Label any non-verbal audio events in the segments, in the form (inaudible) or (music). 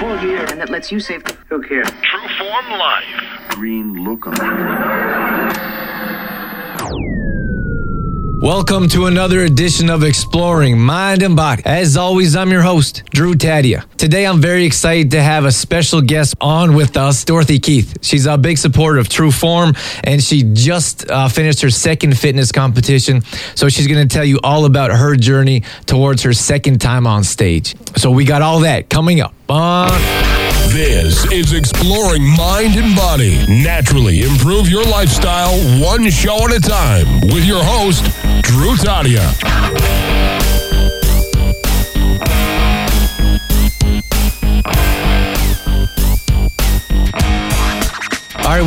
Full gear. And that lets you save. Who cares? True Form Life. Green lookum. Welcome to another edition of Exploring Mind and Body. As always, I'm your host, Drew Tadia. Today, I'm very excited to have a special guest on with us, Dorothy Keith. She's a big supporter of True Form, and she just uh, finished her second fitness competition. So she's going to tell you all about her journey towards her second time on stage. So we got all that coming up on. This is Exploring Mind and Body. Naturally improve your lifestyle one show at a time with your host, Drew Tadia.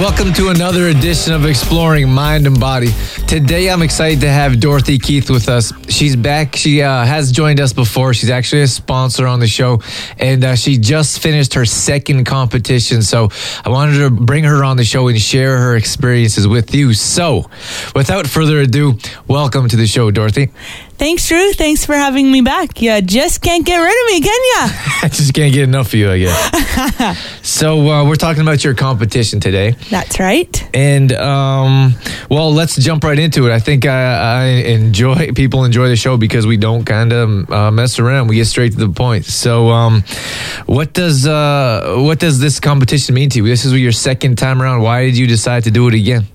Welcome to another edition of Exploring Mind and Body. Today, I'm excited to have Dorothy Keith with us. She's back. She uh, has joined us before. She's actually a sponsor on the show, and uh, she just finished her second competition. So, I wanted to bring her on the show and share her experiences with you. So, without further ado, welcome to the show, Dorothy. Thanks, Drew. Thanks for having me back. You just can't get rid of me, can ya? (laughs) I just can't get enough of you, I guess. (laughs) so, uh, we're talking about your competition today. That's right. And um, well, let's jump right into it. I think I, I enjoy people enjoy the show because we don't kind of uh, mess around. We get straight to the point. So, um, what does uh, what does this competition mean to you? This is your second time around. Why did you decide to do it again?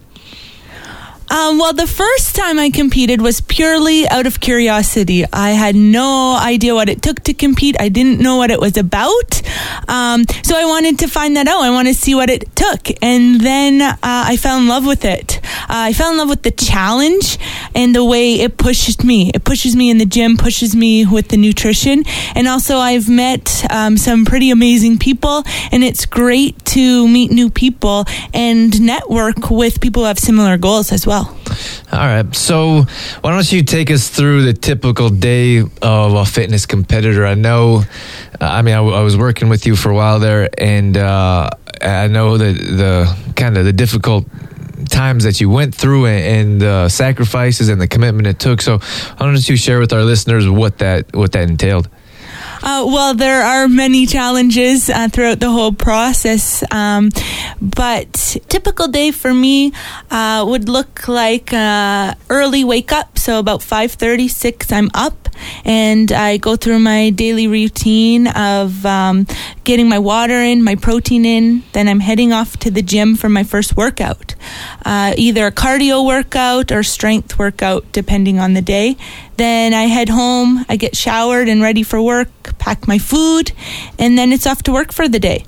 Um, well, the first time I competed was purely out of curiosity. I had no idea what it took to compete. I didn't know what it was about. Um, so I wanted to find that out. I wanted to see what it took. And then uh, I fell in love with it. Uh, I fell in love with the challenge and the way it pushes me. It pushes me in the gym, pushes me with the nutrition. And also, I've met um, some pretty amazing people, and it's great to meet new people and network with people who have similar goals as well. All right. So, why don't you take us through the typical day of a fitness competitor? I know, I mean, I, was working with you for a while there, and uh, I know that the kind of the difficult times that you went through and, the sacrifices and the commitment it took. So, why don't you share with our listeners what that what that entailed? Uh, well, there are many challenges uh, throughout the whole process, um, but typical day for me uh, would look like uh, early wake up. So about five thirty, six, I'm up, and I go through my daily routine of um, getting my water in, my protein in. Then I'm heading off to the gym for my first workout, uh, either a cardio workout or strength workout, depending on the day. Then I head home, I get showered and ready for work, pack my food, and then it's off to work for the day.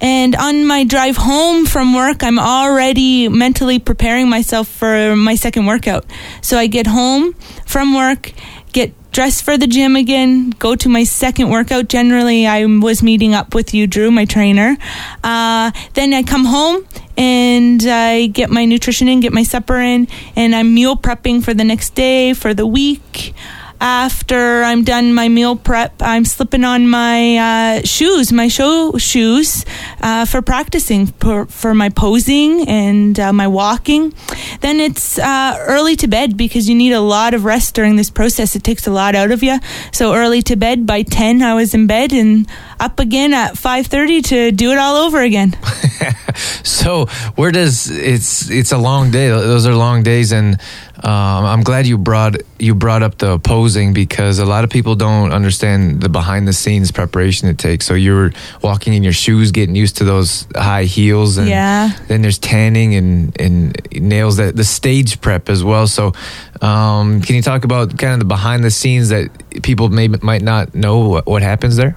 And on my drive home from work, I'm already mentally preparing myself for my second workout. So I get home from work, get dressed for the gym again, go to my second workout. Generally, I was meeting up with you, Drew, my trainer. Uh, then I come home and I get my nutrition in, get my supper in, and I'm meal prepping for the next day, for the week. After I'm done my meal prep, I'm slipping on my uh, shoes, my show shoes, uh, for practicing for, for my posing and uh, my walking. Then it's uh, early to bed because you need a lot of rest during this process. It takes a lot out of you. So early to bed. By ten, I was in bed and up again at five thirty to do it all over again. (laughs) (laughs) so where does it's it's a long day those are long days and um, i'm glad you brought you brought up the posing because a lot of people don't understand the behind the scenes preparation it takes so you're walking in your shoes getting used to those high heels and Yeah. then there's tanning and and nails that the stage prep as well so um, can you talk about kind of the behind the scenes that people may might not know what, what happens there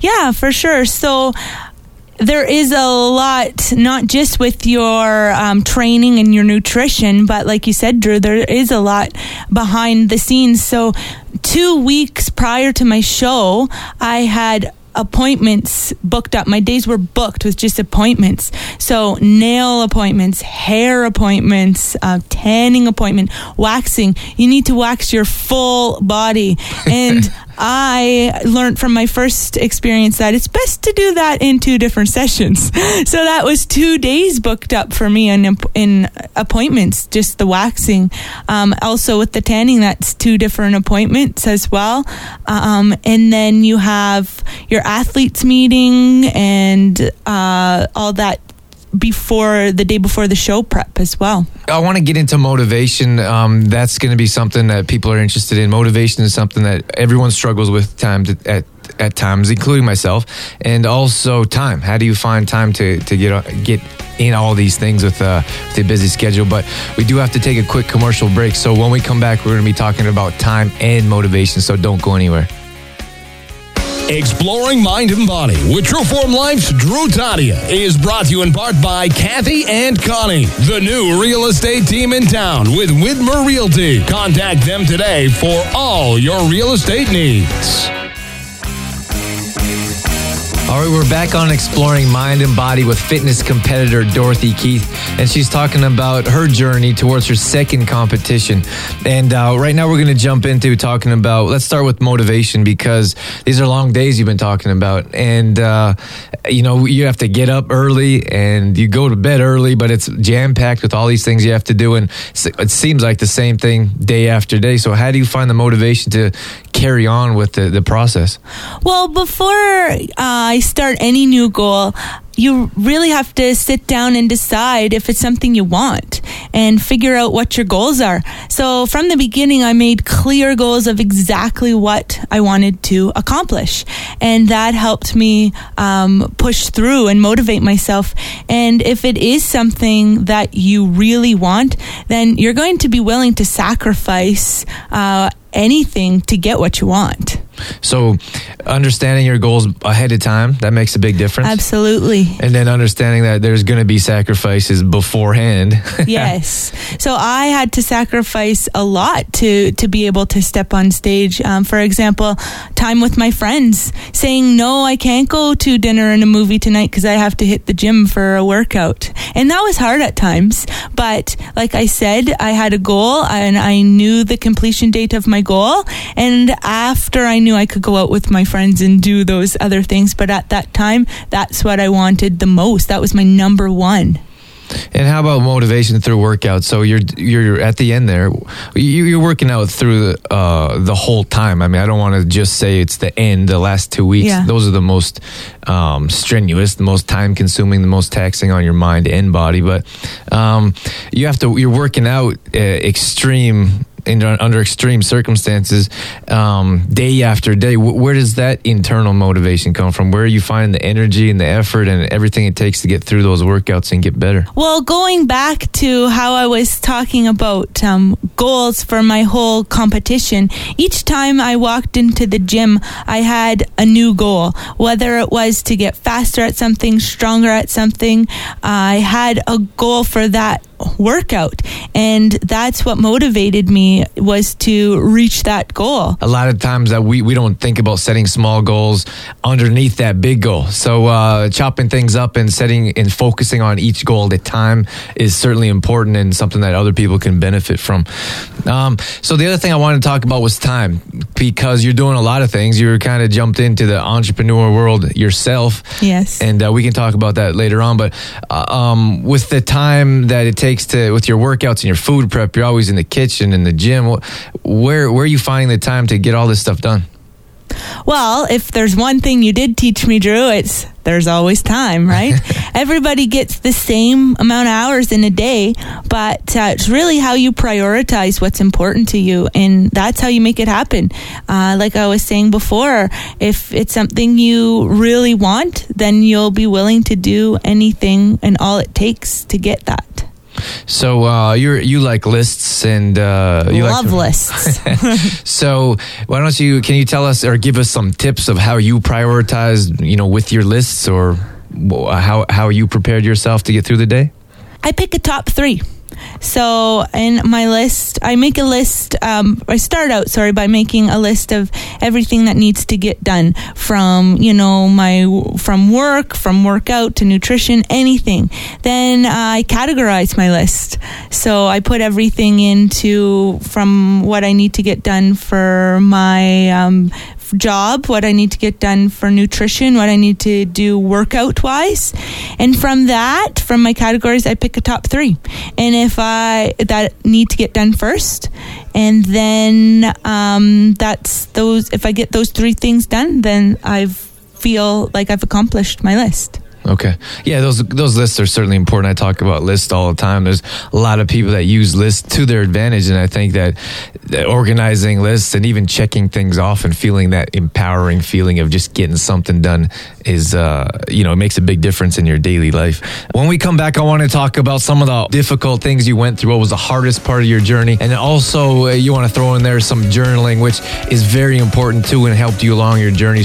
Yeah, for sure. So there is a lot, not just with your um, training and your nutrition, but like you said, Drew, there is a lot behind the scenes. So two weeks prior to my show, I had appointments booked up. My days were booked with just appointments. So nail appointments, hair appointments, uh, tanning appointment, waxing. You need to wax your full body. (laughs) And I learned from my first experience that it's best to do that in two different sessions. (laughs) So that was two days booked up for me in, in appointments, just the waxing. Um, also with the tanning, that's two different appointments as well. Um, and then you have your athletes meeting and uh, all that before the day before the show prep as well. I want to get into motivation. Um, that's going to be something that people are interested in. Motivation is something that everyone struggles with time to, at at times, including myself, and also time. How do you find time to to get get in all these things with, uh, with a busy schedule? But we do have to take a quick commercial break. So when we come back, we're going to be talking about time and motivation. So don't go anywhere. Exploring Mind and Body with Trueform Life's Drew Tadia is brought to you in part by Kathy and Connie, the new real estate team in town with Widmer Realty. Contact them today for all your real estate needs. All right, we're back on exploring mind and body with fitness competitor Dorothy Keith, and she's talking about her journey towards her second competition. And uh, right now, we're going to jump into talking about. Let's start with motivation because these are long days you've been talking about, and uh, you know you have to get up early and you go to bed early, but it's jam packed with all these things you have to do, and it seems like the same thing day after day. So, how do you find the motivation to carry on with the, the process? Well, before uh, I start any new goal, you really have to sit down and decide if it's something you want and figure out what your goals are. So from the beginning, I made clear goals of exactly what I wanted to accomplish. And that helped me um, push through and motivate myself. And if it is something that you really want, then you're going to be willing to sacrifice uh, anything to get what you want. So, understanding your goals ahead of time that makes a big difference. Absolutely. And then understanding that there's going to be sacrifices beforehand. (laughs) yes. So I had to sacrifice a lot to to be able to step on stage. Um, for example, time with my friends, saying no, I can't go to dinner and a movie tonight because I have to hit the gym for a workout, and that was hard at times. But like I said, I had a goal and I knew the completion date of my goal, and after I knew knew I could go out with my friends and do those other things. But at that time, that's what I wanted the most. That was my number one. And how about motivation through workouts? So you're you're at the end there. You, are working out through the, uh, the whole time. I mean, I don't want to just say it's the end, the last two weeks. Yeah. Those are the most um, strenuous, the most time consuming, the most taxing on your mind and body. But um, you have to. You're working out uh, extreme in, under extreme circumstances, um, day after day. where does that internal motivation come from? Where you finding the energy and the effort and everything it takes to get through those workouts and get better? Well, going back to how I was talking about um, goals for my whole competition, each time I walked into the gym, I had a new goal, whether it was to get faster at something, stronger at something. I had a goal for that workout. And that's what motivated me was to reach that goal. A lot of times that we, we don't think about setting small goals underneath that big goal. So uh, chopping things up and setting and focusing on each goal at a time is certainly important and something that other people can benefit from. Um, so the other thing i wanted to talk about was time because you're doing a lot of things. You're kind of jumped into the entrepreneur world yourself. Yes. And uh, we can talk about that later on but uh, um, with the time that it takes takes to with your workouts and your food prep? You're always in the kitchen in the gym. Where where are you finding the time to get all this stuff done? Well, if there's one thing you did teach me, Drew, it's there's always time, right? (laughs) Everybody gets the same amount of hours in a day, but uh, it's really how you prioritize what's important to you, and that's how you make it happen. Uh, like I was saying before, if it's something you really want, then you'll be willing to do anything and all it takes to get that. So uh, you you like lists and uh, you love like lists. (laughs) so why don't you can you tell us or give us some tips of how you prioritize you know with your lists or how how you prepared yourself to get through the day? I pick a top three. So in my list, I make a list. Um, I start out, sorry, by making a list of everything that needs to get done from you know my from work, from workout to nutrition, anything. Then I categorize my list. So I put everything into from what I need to get done for my um, job, what I need to get done for nutrition, what I need to do workout wise. And from that, from my categories, I pick a top three. And if I that need to get done first, and then um, that's those, if I get those three things done, then I feel like I've accomplished my list. Okay. Yeah, those those lists are certainly important. I talk about lists all the time. There's a lot of people that use lists to their advantage, and I think that, that organizing lists and even checking things off and feeling that empowering feeling of just getting something done is, uh, you know, it makes a big difference in your daily life. When we come back, I want to talk about some of the difficult things you went through. What was the hardest part of your journey, and also uh, you want to throw in there some journaling, which is very important too, and helped you along your journey.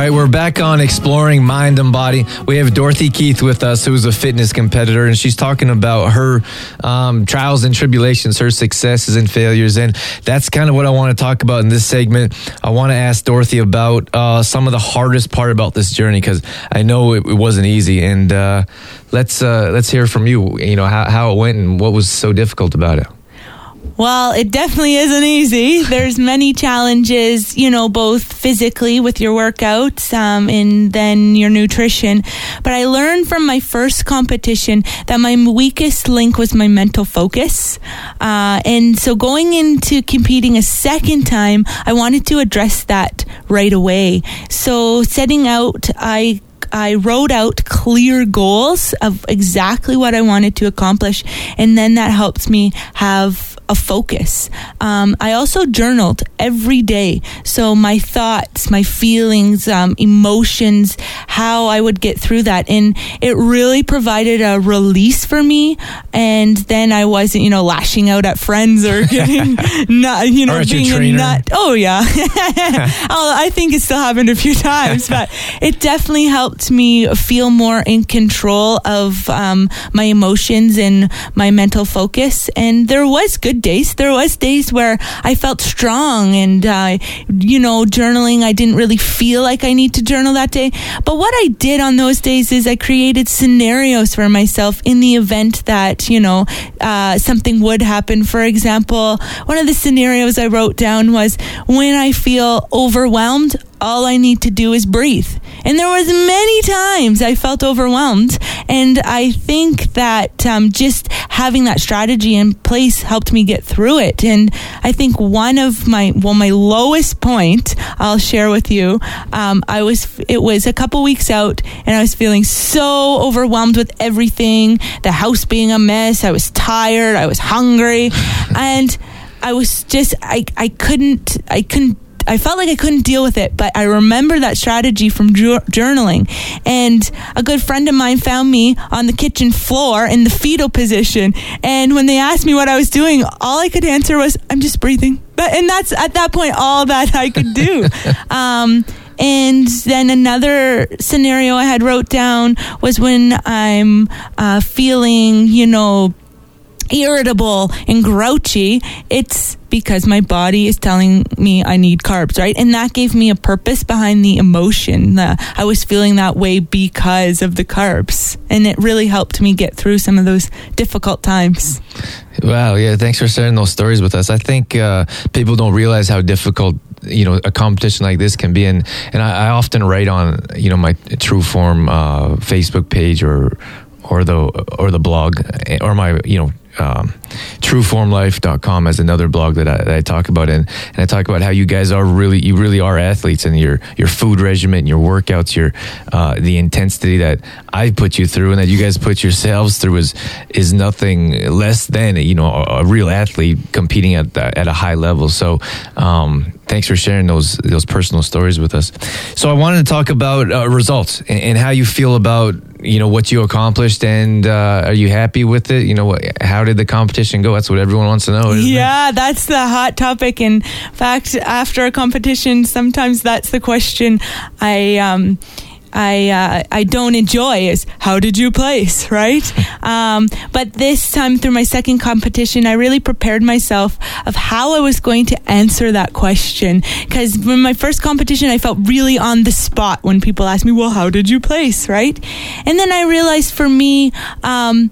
right, we're back on exploring mind and body. We have Dorothy Keith with us, who's a fitness competitor, and she's talking about her um, trials and tribulations, her successes and failures. And that's kind of what I want to talk about in this segment. I want to ask Dorothy about uh, some of the hardest part about this journey because I know it, it, wasn't easy. And uh, let's uh, let's hear from you. You know how, how it went and what was so difficult about it. Well, it definitely isn't easy. There's many challenges, you know, both physically with your workouts um, and then your nutrition. But I learned from my first competition that my weakest link was my mental focus. Uh, and so going into competing a second time, I wanted to address that right away. So setting out, I I wrote out clear goals of exactly what I wanted to accomplish, and then that helped me have a focus. Um, I also journaled every day. So my thoughts, my feelings, um, emotions, how I would get through that. And it really provided a release for me. And then I wasn't, you know, lashing out at friends or (laughs) getting not, you know, being a nut. Oh, yeah. (laughs) (laughs) I think it still happened a few times, but it definitely helped me feel more in control of um, my emotions and my mental focus. And there was good days. There was days where I felt strong and, uh, you know, journaling. I didn't really feel like I need to journal that day. But what I did on those days is I created scenarios for myself in the event that, you know, uh, something would happen. For example, one of the scenarios I wrote down was when I feel overwhelmed, all I need to do is breathe. And there was many times I felt overwhelmed, and I think that um, just having that strategy in place helped me get through it. And I think one of my well, my lowest point I'll share with you. Um, I was it was a couple weeks out, and I was feeling so overwhelmed with everything. The house being a mess. I was tired. I was hungry, and I was just I I couldn't I couldn't I felt like I couldn't deal with it, but I remember that strategy from journaling. And a good friend of mine found me on the kitchen floor in the fetal position. And when they asked me what I was doing, all I could answer was, I'm just breathing. But, and that's at that point all that I could do. (laughs) um, and then another scenario I had wrote down was when I'm uh, feeling, you know, irritable and grouchy, it's because my body is telling me I need carbs, right? And that gave me a purpose behind the emotion. The, I was feeling that way because of the carbs. And it really helped me get through some of those difficult times. Wow. Yeah. Thanks for sharing those stories with us. I think uh, people don't realize how difficult you know a competition like this can be and and I, I often write on you know my true form uh, facebook page or or the or the blog or my you know um, trueformlife.com as another blog that I, that I, talk about. And, and I talk about how you guys are really you really are athletes and your your food regimen your workouts your uh, the intensity that I put you through and that you guys put yourselves through is is nothing less than you know a, a real athlete competing at the, at a high level. So um, thanks for sharing those those personal stories with us. So I wanted to talk about uh, results and, and how you feel about you know what you accomplished, and uh, are you happy with it? You know, what, how did the competition go? That's what everyone wants to know. Yeah, it? that's the hot topic. In fact, after a competition, sometimes that's the question I. Um, I uh, I don't enjoy is how did you place, right? (laughs) Um, but this time through my second competition, I really prepared myself of how I was going to answer that question. Because in my first competition, I felt really on the spot when people asked me, "Well, how did you place?" Right? And then I realized for me. Um,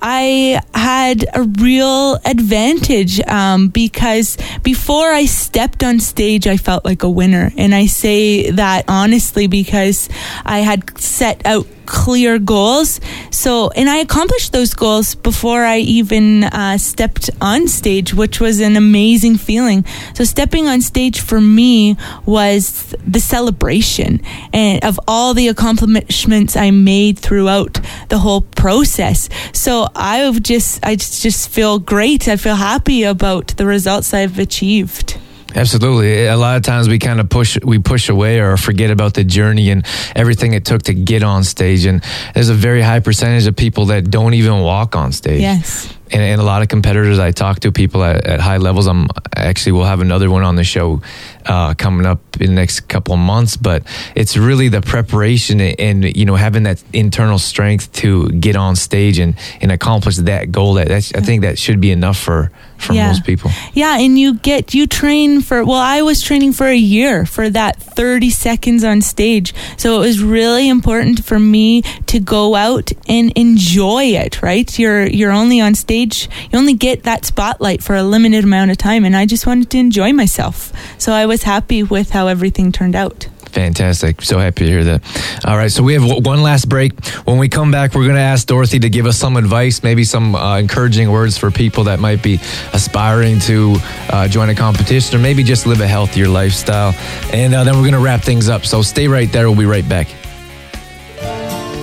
I had a real advantage um, because before I stepped on stage, I felt like a winner. And I say that honestly because I had set out clear goals. So, and I accomplished those goals before I even uh, stepped on stage, which was an amazing feeling. So, stepping on stage for me was the celebration and of all the accomplishments I made throughout the whole process. So, I've just, I just feel great. I feel happy about the results I've achieved. Absolutely. A lot of times we kind of push we push away or forget about the journey and everything it took to get on stage. And there's a very high percentage of people that don't even walk on stage. Yes and, and, a lot of competitors I talk to, people at, at, high levels. I'm actually we'll have another one on the show uh, coming up in the next couple of months. But it's really the preparation and you know having that internal strength to get on stage and, and accomplish that goal. That I think that should be enough for for yeah. most people. Yeah, and you get you train for well, I was training for a year for that 30 seconds on stage. So it was really important for me to go out and enjoy it. Right, you're you're only on stage stage, you only get that spotlight for a limited amount of time. And I just wanted to enjoy myself. So I was happy with how everything turned out. Fantastic. So happy to hear that. All right. So we have one last break. When we come back, we're going to ask Dorothy to give us some advice, maybe some uh, encouraging words for people that might be aspiring to uh, join a competition or maybe just live a healthier lifestyle. And uh, then we're going to wrap things up. So stay right there. We'll be right back.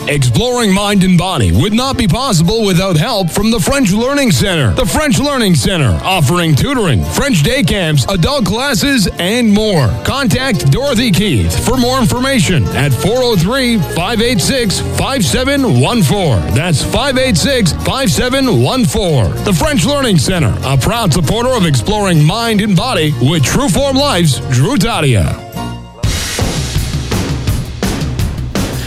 Exploring mind and body would not be possible without help from the French Learning Center. The French Learning Center, offering tutoring, French day camps, adult classes, and more. Contact Dorothy Keith for more information at 403 586 5714. That's 586 5714. The French Learning Center, a proud supporter of exploring mind and body with True Form Life's Drew Tadia.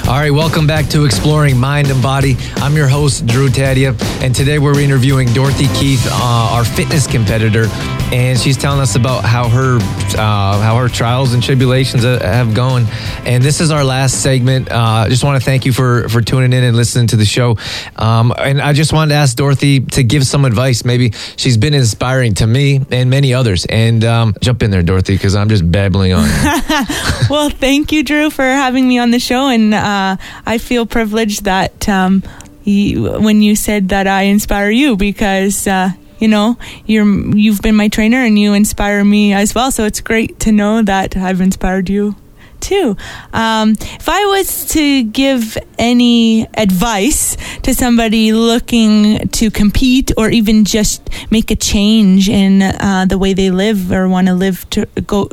All right, welcome back to Exploring Mind and Body. I'm your host, Drew Tadia, and today we're interviewing Dorothy Keith, uh, our fitness competitor, and she's telling us about how her uh, how her trials and tribulations have gone. And this is our last segment. Uh, I just want to thank you for for tuning in and listening to the show. Um, and I just wanted to ask Dorothy to give some advice. Maybe she's been inspiring to me and many others. And um, jump in there, Dorothy, because I'm just babbling on. (laughs) well, thank you, Drew, for having me on the show and. Uh, uh, I feel privileged that um, you, when you said that I inspire you because uh, you know you're you've been my trainer and you inspire me as well. So it's great to know that I've inspired you too. Um, if I was to give any advice to somebody looking to compete or even just make a change in uh, the way they live or want to live to go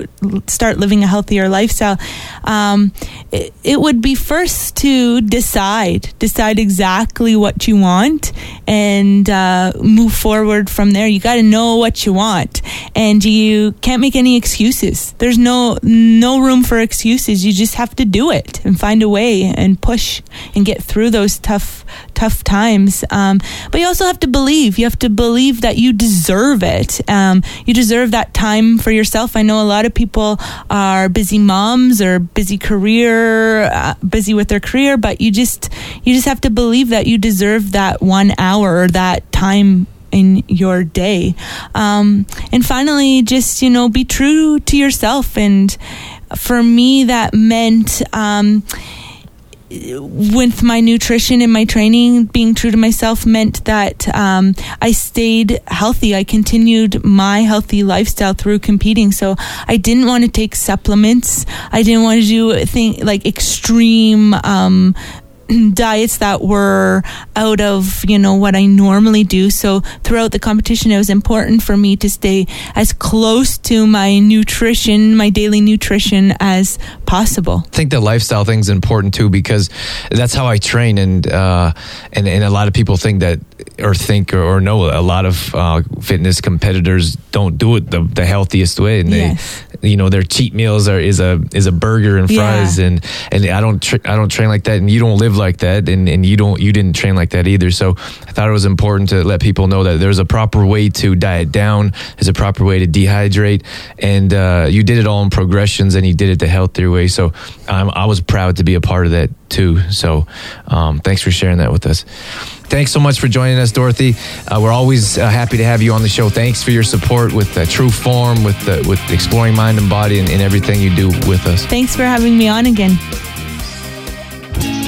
start living a healthier lifestyle, um, it, it would be first to decide, decide exactly what you want and uh, move forward from there. You got to know what you want, and you can't make any excuses. There's no no room for excuses. You just have to do it and find a way and push and get through those tough tough times. Um, but you also have to believe. You have to believe that you deserve it. Um, you deserve that time for yourself. I know a lot of people are busy moms or busy career, uh, busy with their career, but you just you just have to believe that you deserve that one hour or that time in your day. Um, and finally, just you know, be true to yourself. And for me, that meant. Um, with my nutrition and my training, being true to myself meant that um, I stayed healthy. I continued my healthy lifestyle through competing. So I didn't want to take supplements. I didn't want to do thing like extreme um, (clears throat) diets that were out of you know what I normally do. So throughout the competition, it was important for me to stay as close to my nutrition, my daily nutrition as possible. I think the lifestyle thing is important too because that's how I train, and uh, and and a lot of people think that or think or, or know a lot of uh, fitness competitors don't do it the, the healthiest way, and Yes. they you know their cheat meals are is a is a burger and fries, Yeah. and and I don't tra- I don't train like that, and you don't live like that, and and you don't you didn't train like that either. So I thought it was important to let people know that there's a proper way to diet down, there's a proper way to dehydrate, and uh, you did it all in progressions, and you did it the healthier way. So um, I was proud to be a part of that too. So um, thanks for sharing that with us. Thanks so much for joining us, Dorothy. Uh, we're always uh, happy to have you on the show. Thanks for your support with uh, True Form, with with exploring mind and body, and, and everything you do with us. Thanks for having me on again.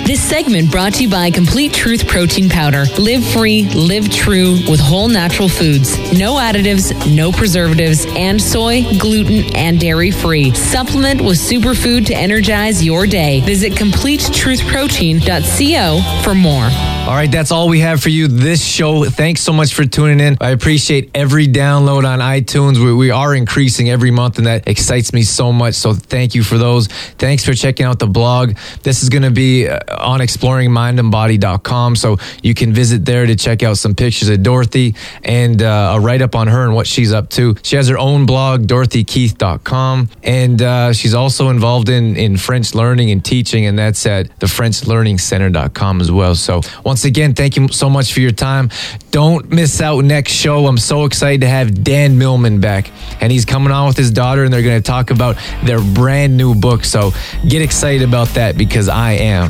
This segment brought to you by Complete Truth Protein Powder. Live free, live true with whole natural foods. No additives, no preservatives, and soy, gluten, and dairy free. Supplement with superfood to energize your day. Visit CompleteTruthProtein.co for more. All right, that's all we have for you this show. Thanks so much for tuning in. I appreciate every download on iTunes. We, we are increasing every month, and that excites me so much. So thank you for those. Thanks for checking out the blog. This is going to be uh, on exploringmindandbody.com. So you can visit there to check out some pictures of Dorothy and uh, a write up on her and what she's up to. She has her own blog, dorothykeith.com. And uh, she's also involved in, in French learning and teaching, and that's at thefrenchlearningcenter.com as well. So once again, thank you so much for your time. Don't miss out next show. I'm so excited to have Dan Millman back, and he's coming on with his daughter, and they're going to talk about their brand new book. So get excited about that because I am.